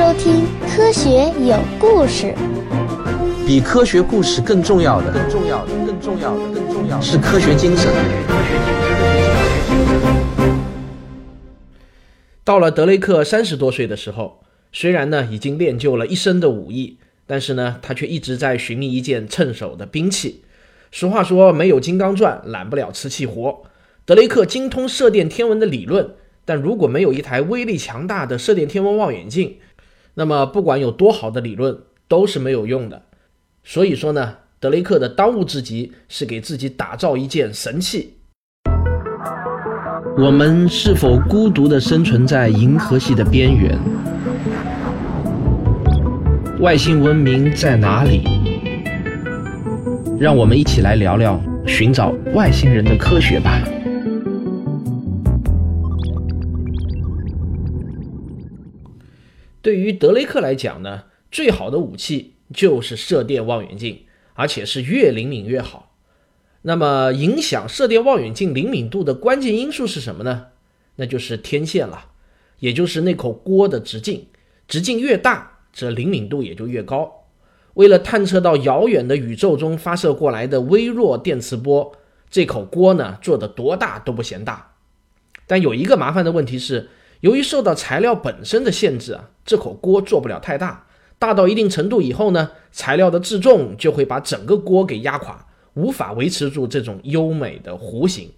收听《科学有故事》。比科学故事更重要的，更重要的，更重要的，更重要的是科学精神。到了德雷克三十多岁的时候，虽然呢已经练就了一身的武艺，但是呢他却一直在寻觅一件趁手的兵器。俗话说，没有金刚钻，揽不了瓷器活。德雷克精通射电天文的理论。但如果没有一台威力强大的射电天文望远镜，那么不管有多好的理论都是没有用的。所以说呢，德雷克的当务之急是给自己打造一件神器。我们是否孤独地生存在银河系的边缘？外星文明在哪里？让我们一起来聊聊寻找外星人的科学吧。对于德雷克来讲呢，最好的武器就是射电望远镜，而且是越灵敏越好。那么，影响射电望远镜灵敏度的关键因素是什么呢？那就是天线了，也就是那口锅的直径。直径越大，则灵敏度也就越高。为了探测到遥远的宇宙中发射过来的微弱电磁波，这口锅呢做的多大都不嫌大。但有一个麻烦的问题是。由于受到材料本身的限制啊，这口锅做不了太大，大到一定程度以后呢，材料的自重就会把整个锅给压垮，无法维持住这种优美的弧形。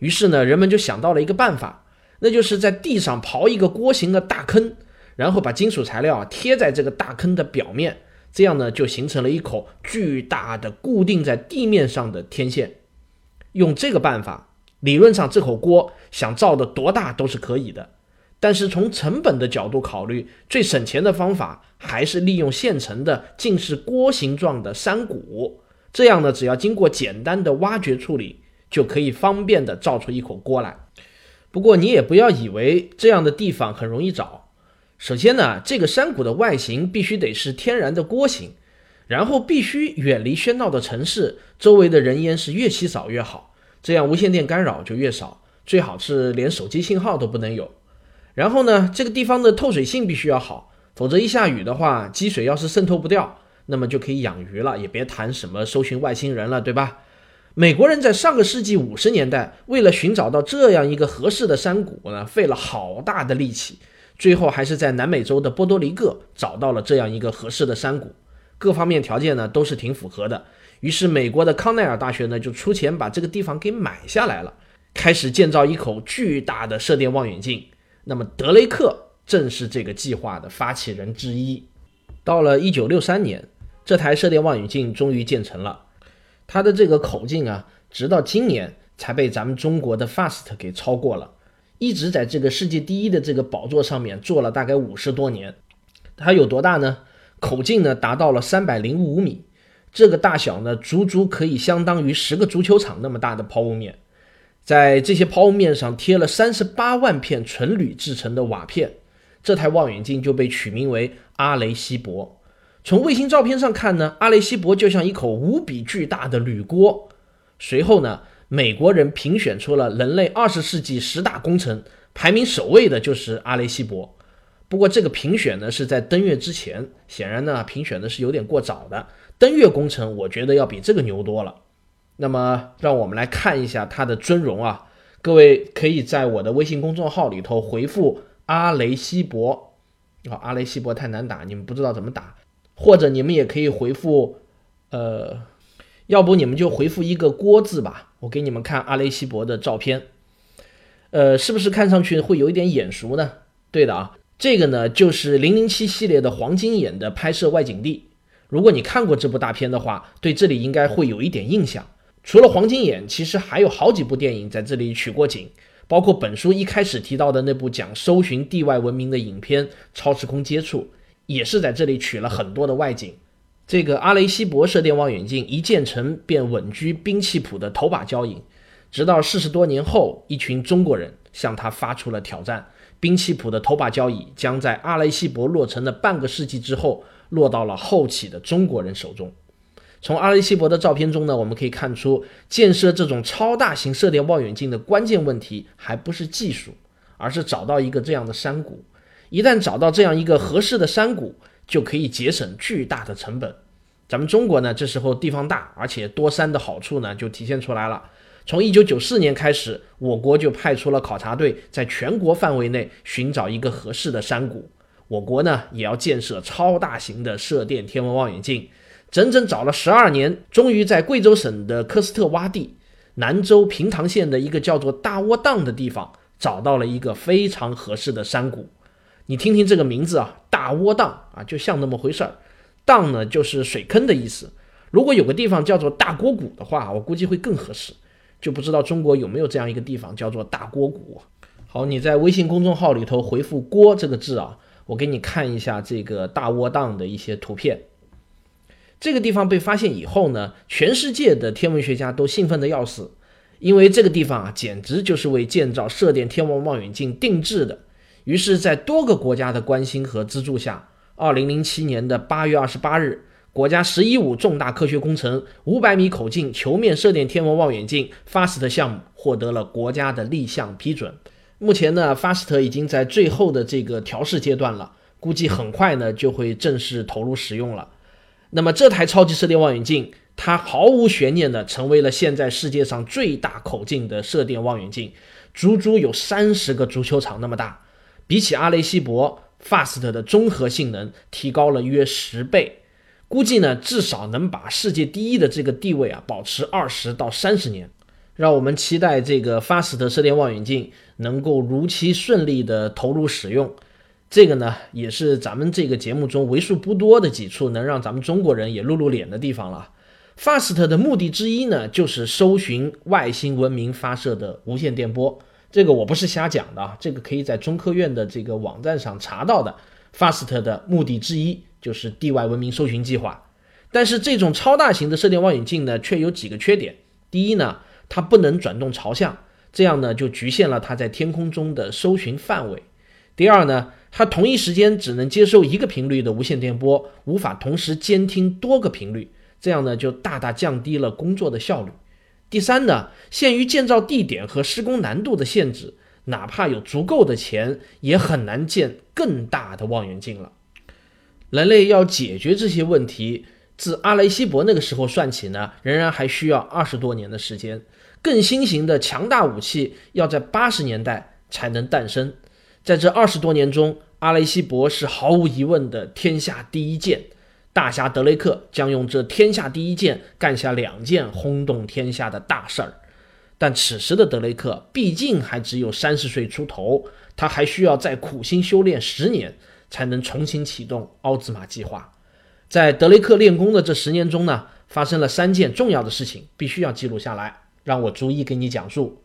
于是呢，人们就想到了一个办法，那就是在地上刨一个锅形的大坑，然后把金属材料贴在这个大坑的表面，这样呢就形成了一口巨大的固定在地面上的天线。用这个办法，理论上这口锅想造的多大都是可以的。但是从成本的角度考虑，最省钱的方法还是利用现成的近似锅形状的山谷。这样呢，只要经过简单的挖掘处理，就可以方便的造出一口锅来。不过你也不要以为这样的地方很容易找。首先呢，这个山谷的外形必须得是天然的锅形，然后必须远离喧闹的城市，周围的人烟是越稀少越好，这样无线电干扰就越少。最好是连手机信号都不能有。然后呢，这个地方的透水性必须要好，否则一下雨的话，积水要是渗透不掉，那么就可以养鱼了，也别谈什么搜寻外星人了，对吧？美国人在上个世纪五十年代，为了寻找到这样一个合适的山谷呢，费了好大的力气，最后还是在南美洲的波多黎各找到了这样一个合适的山谷，各方面条件呢都是挺符合的。于是美国的康奈尔大学呢就出钱把这个地方给买下来了，开始建造一口巨大的射电望远镜。那么德雷克正是这个计划的发起人之一。到了一九六三年，这台射电望远镜终于建成了。它的这个口径啊，直到今年才被咱们中国的 FAST 给超过了，一直在这个世界第一的这个宝座上面坐了大概五十多年。它有多大呢？口径呢达到了三百零五米，这个大小呢，足足可以相当于十个足球场那么大的抛物面。在这些抛物面上贴了三十八万片纯铝制成的瓦片，这台望远镜就被取名为阿雷西博。从卫星照片上看呢，阿雷西博就像一口无比巨大的铝锅。随后呢，美国人评选出了人类二十世纪十大工程，排名首位的就是阿雷西博。不过这个评选呢是在登月之前，显然呢评选的是有点过早的。登月工程我觉得要比这个牛多了。那么，让我们来看一下它的尊容啊！各位可以在我的微信公众号里头回复“阿雷西博”，啊，阿雷西博太难打，你们不知道怎么打，或者你们也可以回复，呃，要不你们就回复一个“郭”字吧，我给你们看阿雷西博的照片，呃，是不是看上去会有一点眼熟呢？对的啊，这个呢就是零零七系列的黄金眼的拍摄外景地，如果你看过这部大片的话，对这里应该会有一点印象。除了黄金眼，其实还有好几部电影在这里取过景，包括本书一开始提到的那部讲搜寻地外文明的影片《超时空接触》，也是在这里取了很多的外景。这个阿雷西博射电望远镜一建成便稳居兵器谱的头把交椅，直到四十多年后，一群中国人向他发出了挑战，兵器谱的头把交椅将在阿雷西博落成的半个世纪之后，落到了后起的中国人手中。从阿雷西博的照片中呢，我们可以看出，建设这种超大型射电望远镜的关键问题还不是技术，而是找到一个这样的山谷。一旦找到这样一个合适的山谷，就可以节省巨大的成本。咱们中国呢，这时候地方大，而且多山的好处呢，就体现出来了。从一九九四年开始，我国就派出了考察队，在全国范围内寻找一个合适的山谷。我国呢，也要建设超大型的射电天文望远镜，整整找了十二年，终于在贵州省的科斯特洼地、南州平塘县的一个叫做大窝凼的地方，找到了一个非常合适的山谷。你听听这个名字啊，大窝凼啊，就像那么回事儿。凼呢，就是水坑的意思。如果有个地方叫做大锅谷的话，我估计会更合适。就不知道中国有没有这样一个地方叫做大锅谷。好，你在微信公众号里头回复“锅”这个字啊，我给你看一下这个大窝凼的一些图片。这个地方被发现以后呢，全世界的天文学家都兴奋的要死，因为这个地方啊，简直就是为建造射电天文望远镜定制的。于是，在多个国家的关心和资助下，二零零七年的八月二十八日。国家“十一五”重大科学工程五百米口径球面射电天文望远镜 FAST 项目获得了国家的立项批准。目前呢，FAST 已经在最后的这个调试阶段了，估计很快呢就会正式投入使用了。那么这台超级射电望远镜，它毫无悬念的成为了现在世界上最大口径的射电望远镜，足足有三十个足球场那么大，比起阿雷西博 FAST 的综合性能提高了约十倍。估计呢，至少能把世界第一的这个地位啊保持二十到三十年。让我们期待这个 FAST 射电望远镜能够如期顺利的投入使用。这个呢，也是咱们这个节目中为数不多的几处能让咱们中国人也露露脸的地方了。FAST 的目的之一呢，就是搜寻外星文明发射的无线电波。这个我不是瞎讲的啊，这个可以在中科院的这个网站上查到的。FAST 的目的之一。就是地外文明搜寻计划，但是这种超大型的射电望远镜呢，却有几个缺点。第一呢，它不能转动朝向，这样呢就局限了它在天空中的搜寻范围。第二呢，它同一时间只能接收一个频率的无线电波，无法同时监听多个频率，这样呢就大大降低了工作的效率。第三呢，限于建造地点和施工难度的限制，哪怕有足够的钱，也很难建更大的望远镜了。人类要解决这些问题，自阿雷西博那个时候算起呢，仍然还需要二十多年的时间。更新型的强大武器要在八十年代才能诞生。在这二十多年中，阿雷西博是毫无疑问的天下第一剑。大侠德雷克将用这天下第一剑干下两件轰动天下的大事儿。但此时的德雷克毕竟还只有三十岁出头，他还需要再苦心修炼十年。才能重新启动奥兹玛计划。在德雷克练功的这十年中呢，发生了三件重要的事情，必须要记录下来，让我逐一给你讲述。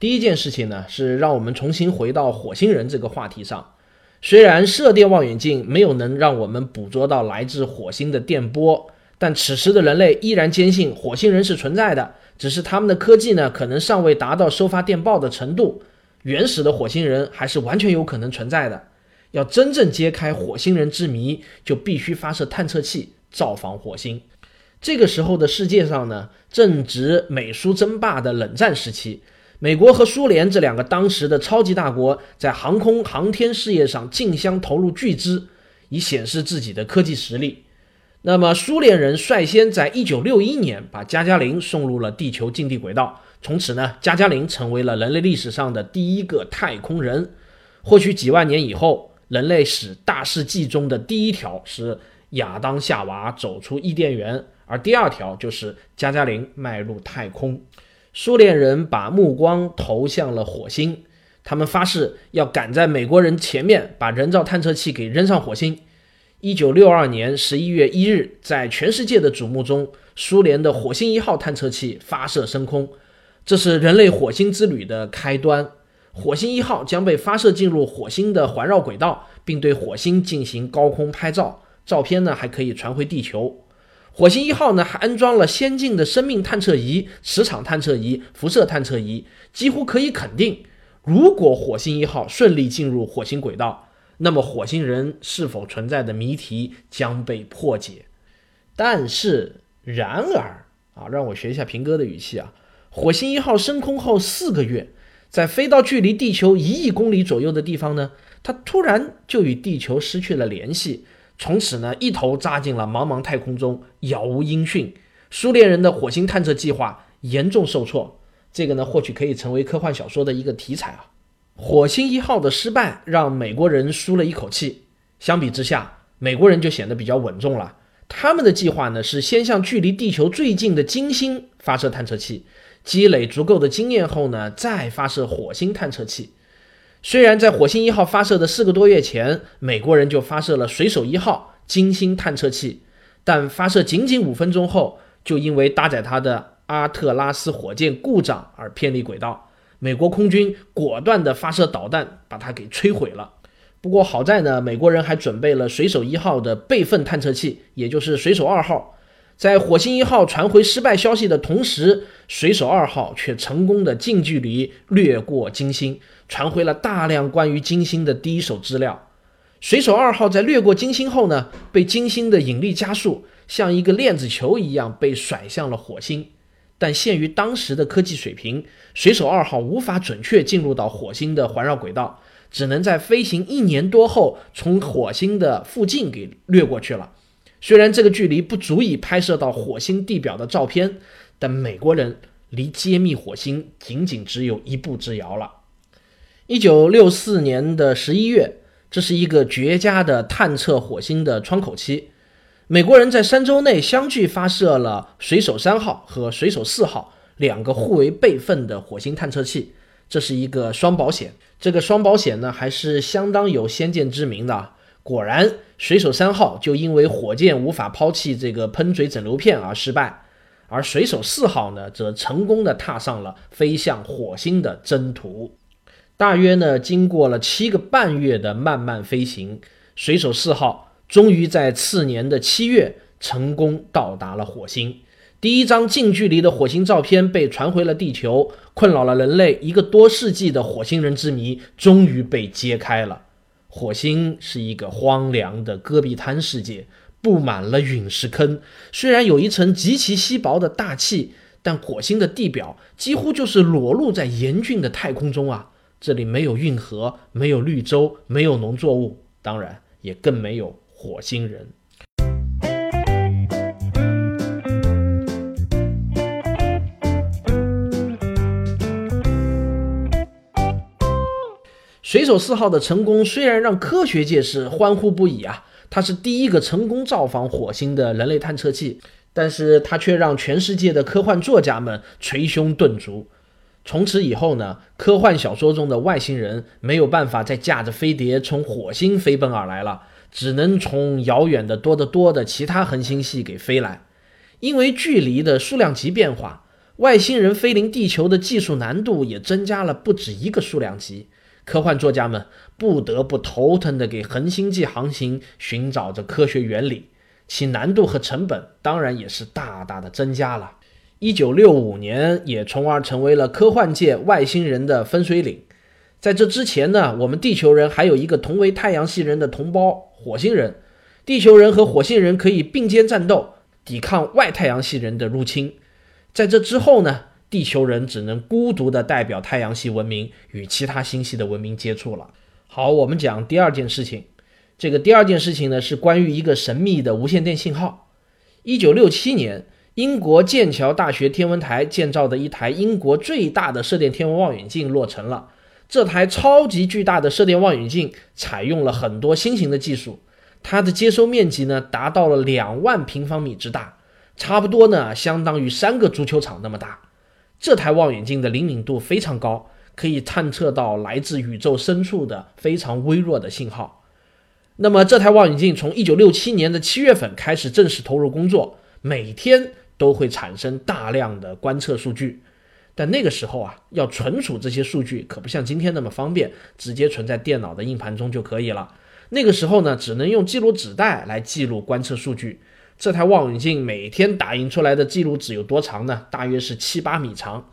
第一件事情呢，是让我们重新回到火星人这个话题上。虽然射电望远镜没有能让我们捕捉到来自火星的电波，但此时的人类依然坚信火星人是存在的，只是他们的科技呢，可能尚未达到收发电报的程度。原始的火星人还是完全有可能存在的。要真正揭开火星人之谜，就必须发射探测器造访火星。这个时候的世界上呢，正值美苏争霸的冷战时期，美国和苏联这两个当时的超级大国在航空航天事业上竞相投入巨资，以显示自己的科技实力。那么，苏联人率先在1961年把加加林送入了地球近地轨道，从此呢，加加林成为了人类历史上的第一个太空人。或许几万年以后。人类史大事记中的第一条是亚当夏娃走出伊甸园，而第二条就是加加林迈入太空。苏联人把目光投向了火星，他们发誓要赶在美国人前面，把人造探测器给扔上火星。一九六二年十一月一日，在全世界的瞩目中，苏联的火星一号探测器发射升空，这是人类火星之旅的开端。火星一号将被发射进入火星的环绕轨道，并对火星进行高空拍照，照片呢还可以传回地球。火星一号呢还安装了先进的生命探测仪、磁场探测仪、辐射探测仪，几乎可以肯定，如果火星一号顺利进入火星轨道，那么火星人是否存在的谜题将被破解。但是，然而啊，让我学一下平哥的语气啊，火星一号升空后四个月。在飞到距离地球一亿公里左右的地方呢，它突然就与地球失去了联系，从此呢一头扎进了茫茫太空中，杳无音讯。苏联人的火星探测计划严重受挫，这个呢或许可以成为科幻小说的一个题材啊。火星一号的失败让美国人舒了一口气，相比之下，美国人就显得比较稳重了。他们的计划呢是先向距离地球最近的金星发射探测器，积累足够的经验后呢再发射火星探测器。虽然在火星一号发射的四个多月前，美国人就发射了水手一号金星探测器，但发射仅仅五分钟后，就因为搭载它的阿特拉斯火箭故障而偏离轨道，美国空军果断地发射导弹把它给摧毁了。不过好在呢，美国人还准备了水手一号的备份探测器，也就是水手二号。在火星一号传回失败消息的同时，水手二号却成功的近距离掠过金星，传回了大量关于金星的第一手资料。水手二号在掠过金星后呢，被金星的引力加速，像一个链子球一样被甩向了火星。但限于当时的科技水平，水手二号无法准确进入到火星的环绕轨道。只能在飞行一年多后，从火星的附近给掠过去了。虽然这个距离不足以拍摄到火星地表的照片，但美国人离揭秘火星仅仅只有一步之遥了。一九六四年的十一月，这是一个绝佳的探测火星的窗口期。美国人在三周内相继发射了水手三号和水手四号两个互为备份的火星探测器，这是一个双保险。这个双保险呢，还是相当有先见之明的。果然，水手三号就因为火箭无法抛弃这个喷嘴整流片而失败，而水手四号呢，则成功的踏上了飞向火星的征途。大约呢，经过了七个半月的漫漫飞行，水手四号终于在次年的七月成功到达了火星。第一张近距离的火星照片被传回了地球，困扰了人类一个多世纪的火星人之谜终于被揭开了。火星是一个荒凉的戈壁滩世界，布满了陨石坑。虽然有一层极其稀薄的大气，但火星的地表几乎就是裸露在严峻的太空中啊！这里没有运河，没有绿洲，没有农作物，当然也更没有火星人。水手四号的成功虽然让科学界是欢呼不已啊，它是第一个成功造访火星的人类探测器，但是它却让全世界的科幻作家们捶胸顿足。从此以后呢，科幻小说中的外星人没有办法再驾着飞碟从火星飞奔而来了，只能从遥远的多得多的其他恒星系给飞来。因为距离的数量级变化，外星人飞临地球的技术难度也增加了不止一个数量级。科幻作家们不得不头疼地给恒星际航行寻找着科学原理，其难度和成本当然也是大大的增加了。一九六五年也从而成为了科幻界外星人的分水岭。在这之前呢，我们地球人还有一个同为太阳系人的同胞——火星人。地球人和火星人可以并肩战斗，抵抗外太阳系人的入侵。在这之后呢？地球人只能孤独地代表太阳系文明与其他星系的文明接触了。好，我们讲第二件事情。这个第二件事情呢，是关于一个神秘的无线电信号。一九六七年，英国剑桥大学天文台建造的一台英国最大的射电天文望远镜落成了。这台超级巨大的射电望远镜采用了很多新型的技术，它的接收面积呢达到了两万平方米之大，差不多呢相当于三个足球场那么大。这台望远镜的灵敏度非常高，可以探测到来自宇宙深处的非常微弱的信号。那么，这台望远镜从1967年的7月份开始正式投入工作，每天都会产生大量的观测数据。但那个时候啊，要存储这些数据可不像今天那么方便，直接存在电脑的硬盘中就可以了。那个时候呢，只能用记录纸带来记录观测数据。这台望远镜每天打印出来的记录纸有多长呢？大约是七八米长。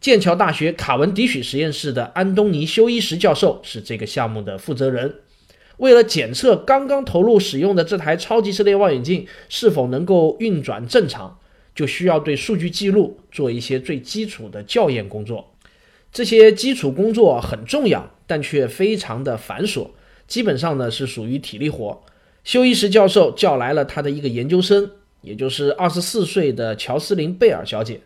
剑桥大学卡文迪许实验室的安东尼休伊什教授是这个项目的负责人。为了检测刚刚投入使用的这台超级射电望远镜是否能够运转正常，就需要对数据记录做一些最基础的校验工作。这些基础工作很重要，但却非常的繁琐。基本上呢是属于体力活。休伊什教授叫来了他的一个研究生，也就是二十四岁的乔斯林·贝尔小姐。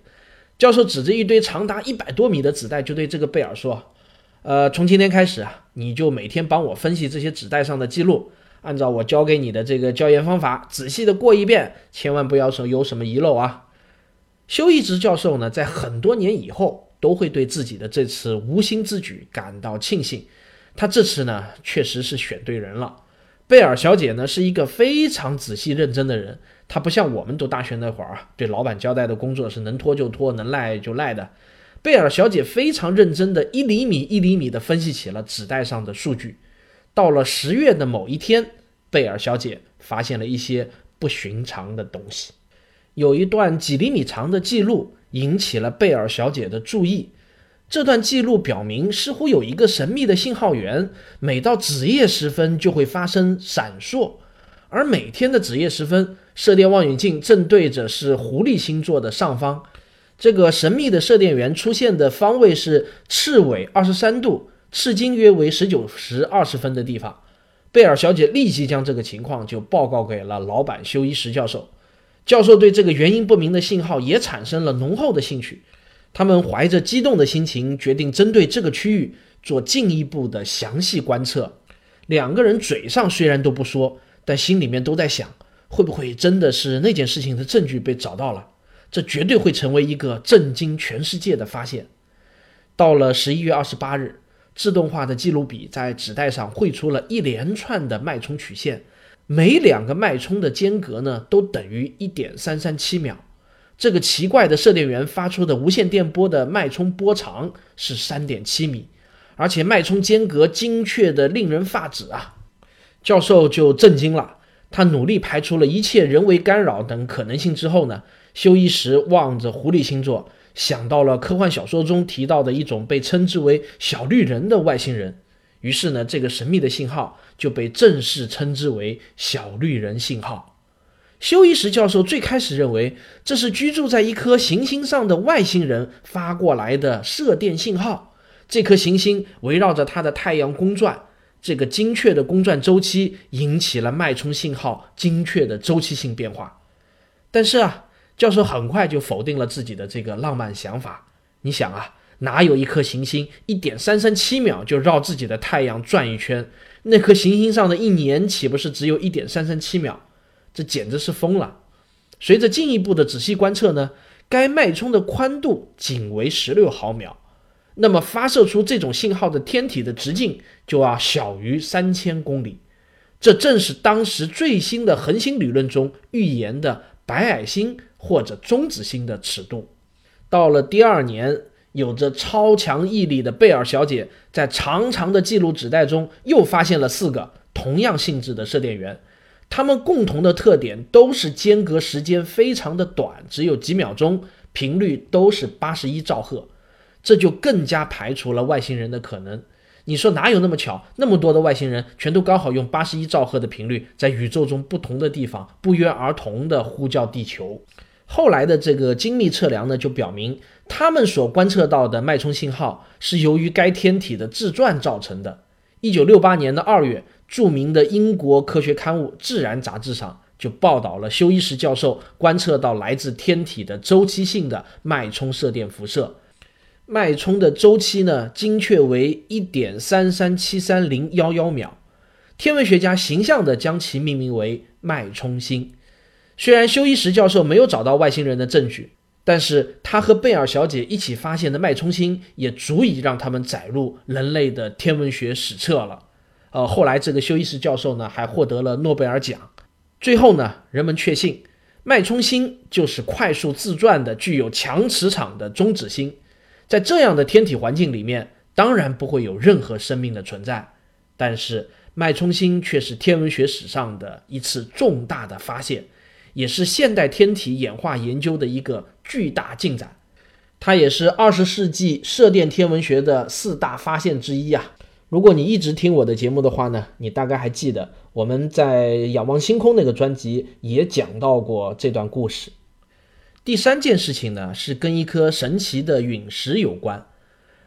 教授指着一堆长达一百多米的纸袋，就对这个贝尔说：“呃，从今天开始啊，你就每天帮我分析这些纸袋上的记录，按照我教给你的这个教研方法，仔细的过一遍，千万不要说有什么遗漏啊。”休伊什教授呢，在很多年以后都会对自己的这次无心之举感到庆幸。他这次呢，确实是选对人了。贝尔小姐呢，是一个非常仔细认真的人。她不像我们读大学那会儿啊，对老板交代的工作是能拖就拖，能赖就赖的。贝尔小姐非常认真的一厘米一厘米的分析起了纸袋上的数据。到了十月的某一天，贝尔小姐发现了一些不寻常的东西。有一段几厘米长的记录引起了贝尔小姐的注意。这段记录表明，似乎有一个神秘的信号源，每到子夜时分就会发生闪烁。而每天的子夜时分，射电望远镜正对着是狐狸星座的上方。这个神秘的射电源出现的方位是赤纬二十三度，赤经约为十九时二十分的地方。贝尔小姐立即将这个情况就报告给了老板休伊什教授。教授对这个原因不明的信号也产生了浓厚的兴趣，他们怀着激动的心情，决定针对这个区域做进一步的详细观测。两个人嘴上虽然都不说，但心里面都在想，会不会真的是那件事情的证据被找到了？这绝对会成为一个震惊全世界的发现。到了十一月二十八日，自动化的记录笔在纸袋上绘出了一连串的脉冲曲线。每两个脉冲的间隔呢，都等于一点三三七秒。这个奇怪的射电源发出的无线电波的脉冲波长是三点七米，而且脉冲间隔精确的令人发指啊！教授就震惊了。他努力排除了一切人为干扰等可能性之后呢，休伊什望着狐狸星座，想到了科幻小说中提到的一种被称之为“小绿人”的外星人。于是呢，这个神秘的信号就被正式称之为“小绿人信号”。休伊什教授最开始认为这是居住在一颗行星上的外星人发过来的射电信号。这颗行星围绕着它的太阳公转，这个精确的公转周期引起了脉冲信号精确的周期性变化。但是啊，教授很快就否定了自己的这个浪漫想法。你想啊。哪有一颗行星一点三三七秒就绕自己的太阳转一圈？那颗行星上的一年岂不是只有一点三三七秒？这简直是疯了！随着进一步的仔细观测呢，该脉冲的宽度仅为十六毫秒，那么发射出这种信号的天体的直径就要小于三千公里。这正是当时最新的恒星理论中预言的白矮星或者中子星的尺度。到了第二年。有着超强毅力的贝尔小姐在长长的记录纸袋中又发现了四个同样性质的射电源，它们共同的特点都是间隔时间非常的短，只有几秒钟，频率都是八十一兆赫，这就更加排除了外星人的可能。你说哪有那么巧，那么多的外星人全都刚好用八十一兆赫的频率，在宇宙中不同的地方不约而同的呼叫地球？后来的这个精密测量呢，就表明他们所观测到的脉冲信号是由于该天体的自转造成的。一九六八年的二月，著名的英国科学刊物《自然》杂志上就报道了休伊什教授观测到来自天体的周期性的脉冲射电辐射，脉冲的周期呢精确为一点三三七三零幺幺秒，天文学家形象地将其命名为脉冲星。虽然休伊什教授没有找到外星人的证据，但是他和贝尔小姐一起发现的脉冲星也足以让他们载入人类的天文学史册了。呃，后来这个休伊什教授呢还获得了诺贝尔奖。最后呢，人们确信脉冲星就是快速自转的、具有强磁场的中子星。在这样的天体环境里面，当然不会有任何生命的存在。但是脉冲星却是天文学史上的一次重大的发现。也是现代天体演化研究的一个巨大进展，它也是二十世纪射电天文学的四大发现之一啊！如果你一直听我的节目的话呢，你大概还记得我们在仰望星空那个专辑也讲到过这段故事。第三件事情呢，是跟一颗神奇的陨石有关。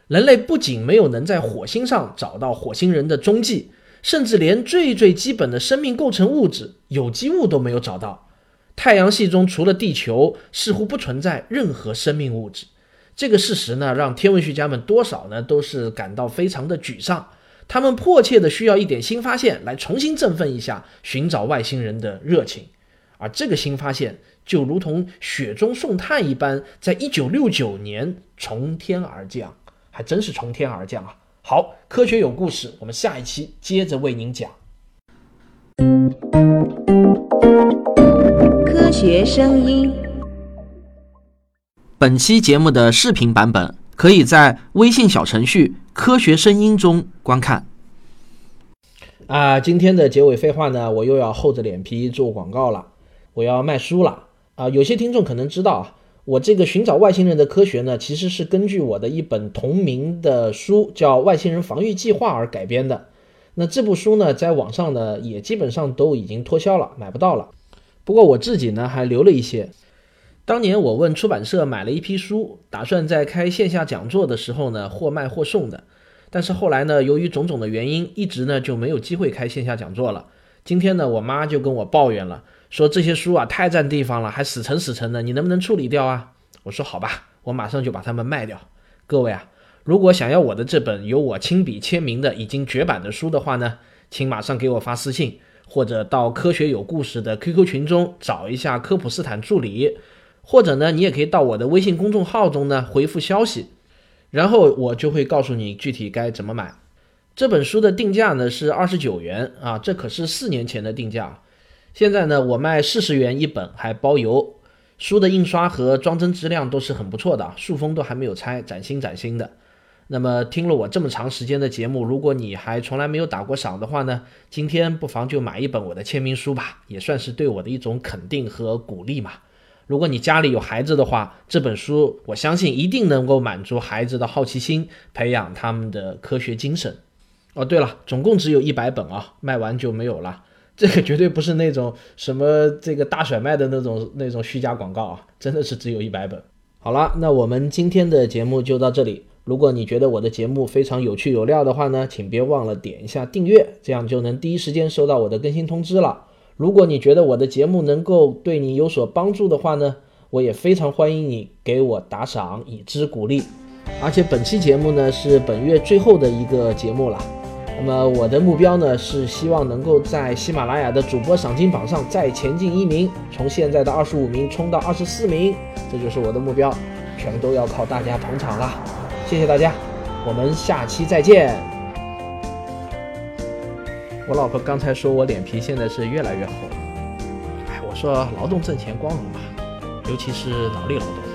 人类不仅没有能在火星上找到火星人的踪迹。甚至连最最基本的生命构成物质有机物都没有找到。太阳系中除了地球，似乎不存在任何生命物质。这个事实呢，让天文学家们多少呢都是感到非常的沮丧。他们迫切的需要一点新发现来重新振奋一下寻找外星人的热情。而这个新发现就如同雪中送炭一般，在一九六九年从天而降，还真是从天而降啊！好，科学有故事，我们下一期接着为您讲。科学声音。本期节目的视频版本可以在微信小程序“科学声音”中观看。啊，今天的结尾废话呢，我又要厚着脸皮做广告了，我要卖书了啊！有些听众可能知道。我这个寻找外星人的科学呢，其实是根据我的一本同名的书，叫《外星人防御计划》而改编的。那这部书呢，在网上呢也基本上都已经脱销了，买不到了。不过我自己呢还留了一些。当年我问出版社买了一批书，打算在开线下讲座的时候呢或卖或送的。但是后来呢，由于种种的原因，一直呢就没有机会开线下讲座了。今天呢，我妈就跟我抱怨了。说这些书啊太占地方了，还死沉死沉的，你能不能处理掉啊？我说好吧，我马上就把它们卖掉。各位啊，如果想要我的这本由我亲笔签名的已经绝版的书的话呢，请马上给我发私信，或者到科学有故事的 QQ 群中找一下科普斯坦助理，或者呢，你也可以到我的微信公众号中呢回复消息，然后我就会告诉你具体该怎么买。这本书的定价呢是二十九元啊，这可是四年前的定价。现在呢，我卖四十元一本，还包邮。书的印刷和装帧质量都是很不错的，塑封都还没有拆，崭新崭新的。那么听了我这么长时间的节目，如果你还从来没有打过赏的话呢，今天不妨就买一本我的签名书吧，也算是对我的一种肯定和鼓励嘛。如果你家里有孩子的话，这本书我相信一定能够满足孩子的好奇心，培养他们的科学精神。哦，对了，总共只有一百本啊，卖完就没有了。这个绝对不是那种什么这个大甩卖的那种那种虚假广告啊，真的是只有一百本。好了，那我们今天的节目就到这里。如果你觉得我的节目非常有趣有料的话呢，请别忘了点一下订阅，这样就能第一时间收到我的更新通知了。如果你觉得我的节目能够对你有所帮助的话呢，我也非常欢迎你给我打赏以资鼓励。而且本期节目呢是本月最后的一个节目了。那么我的目标呢，是希望能够在喜马拉雅的主播赏金榜上再前进一名，从现在的二十五名冲到二十四名，这就是我的目标，全都要靠大家捧场了。谢谢大家，我们下期再见。我老婆刚才说我脸皮现在是越来越厚，哎，我说劳动挣钱光荣嘛，尤其是脑力劳动。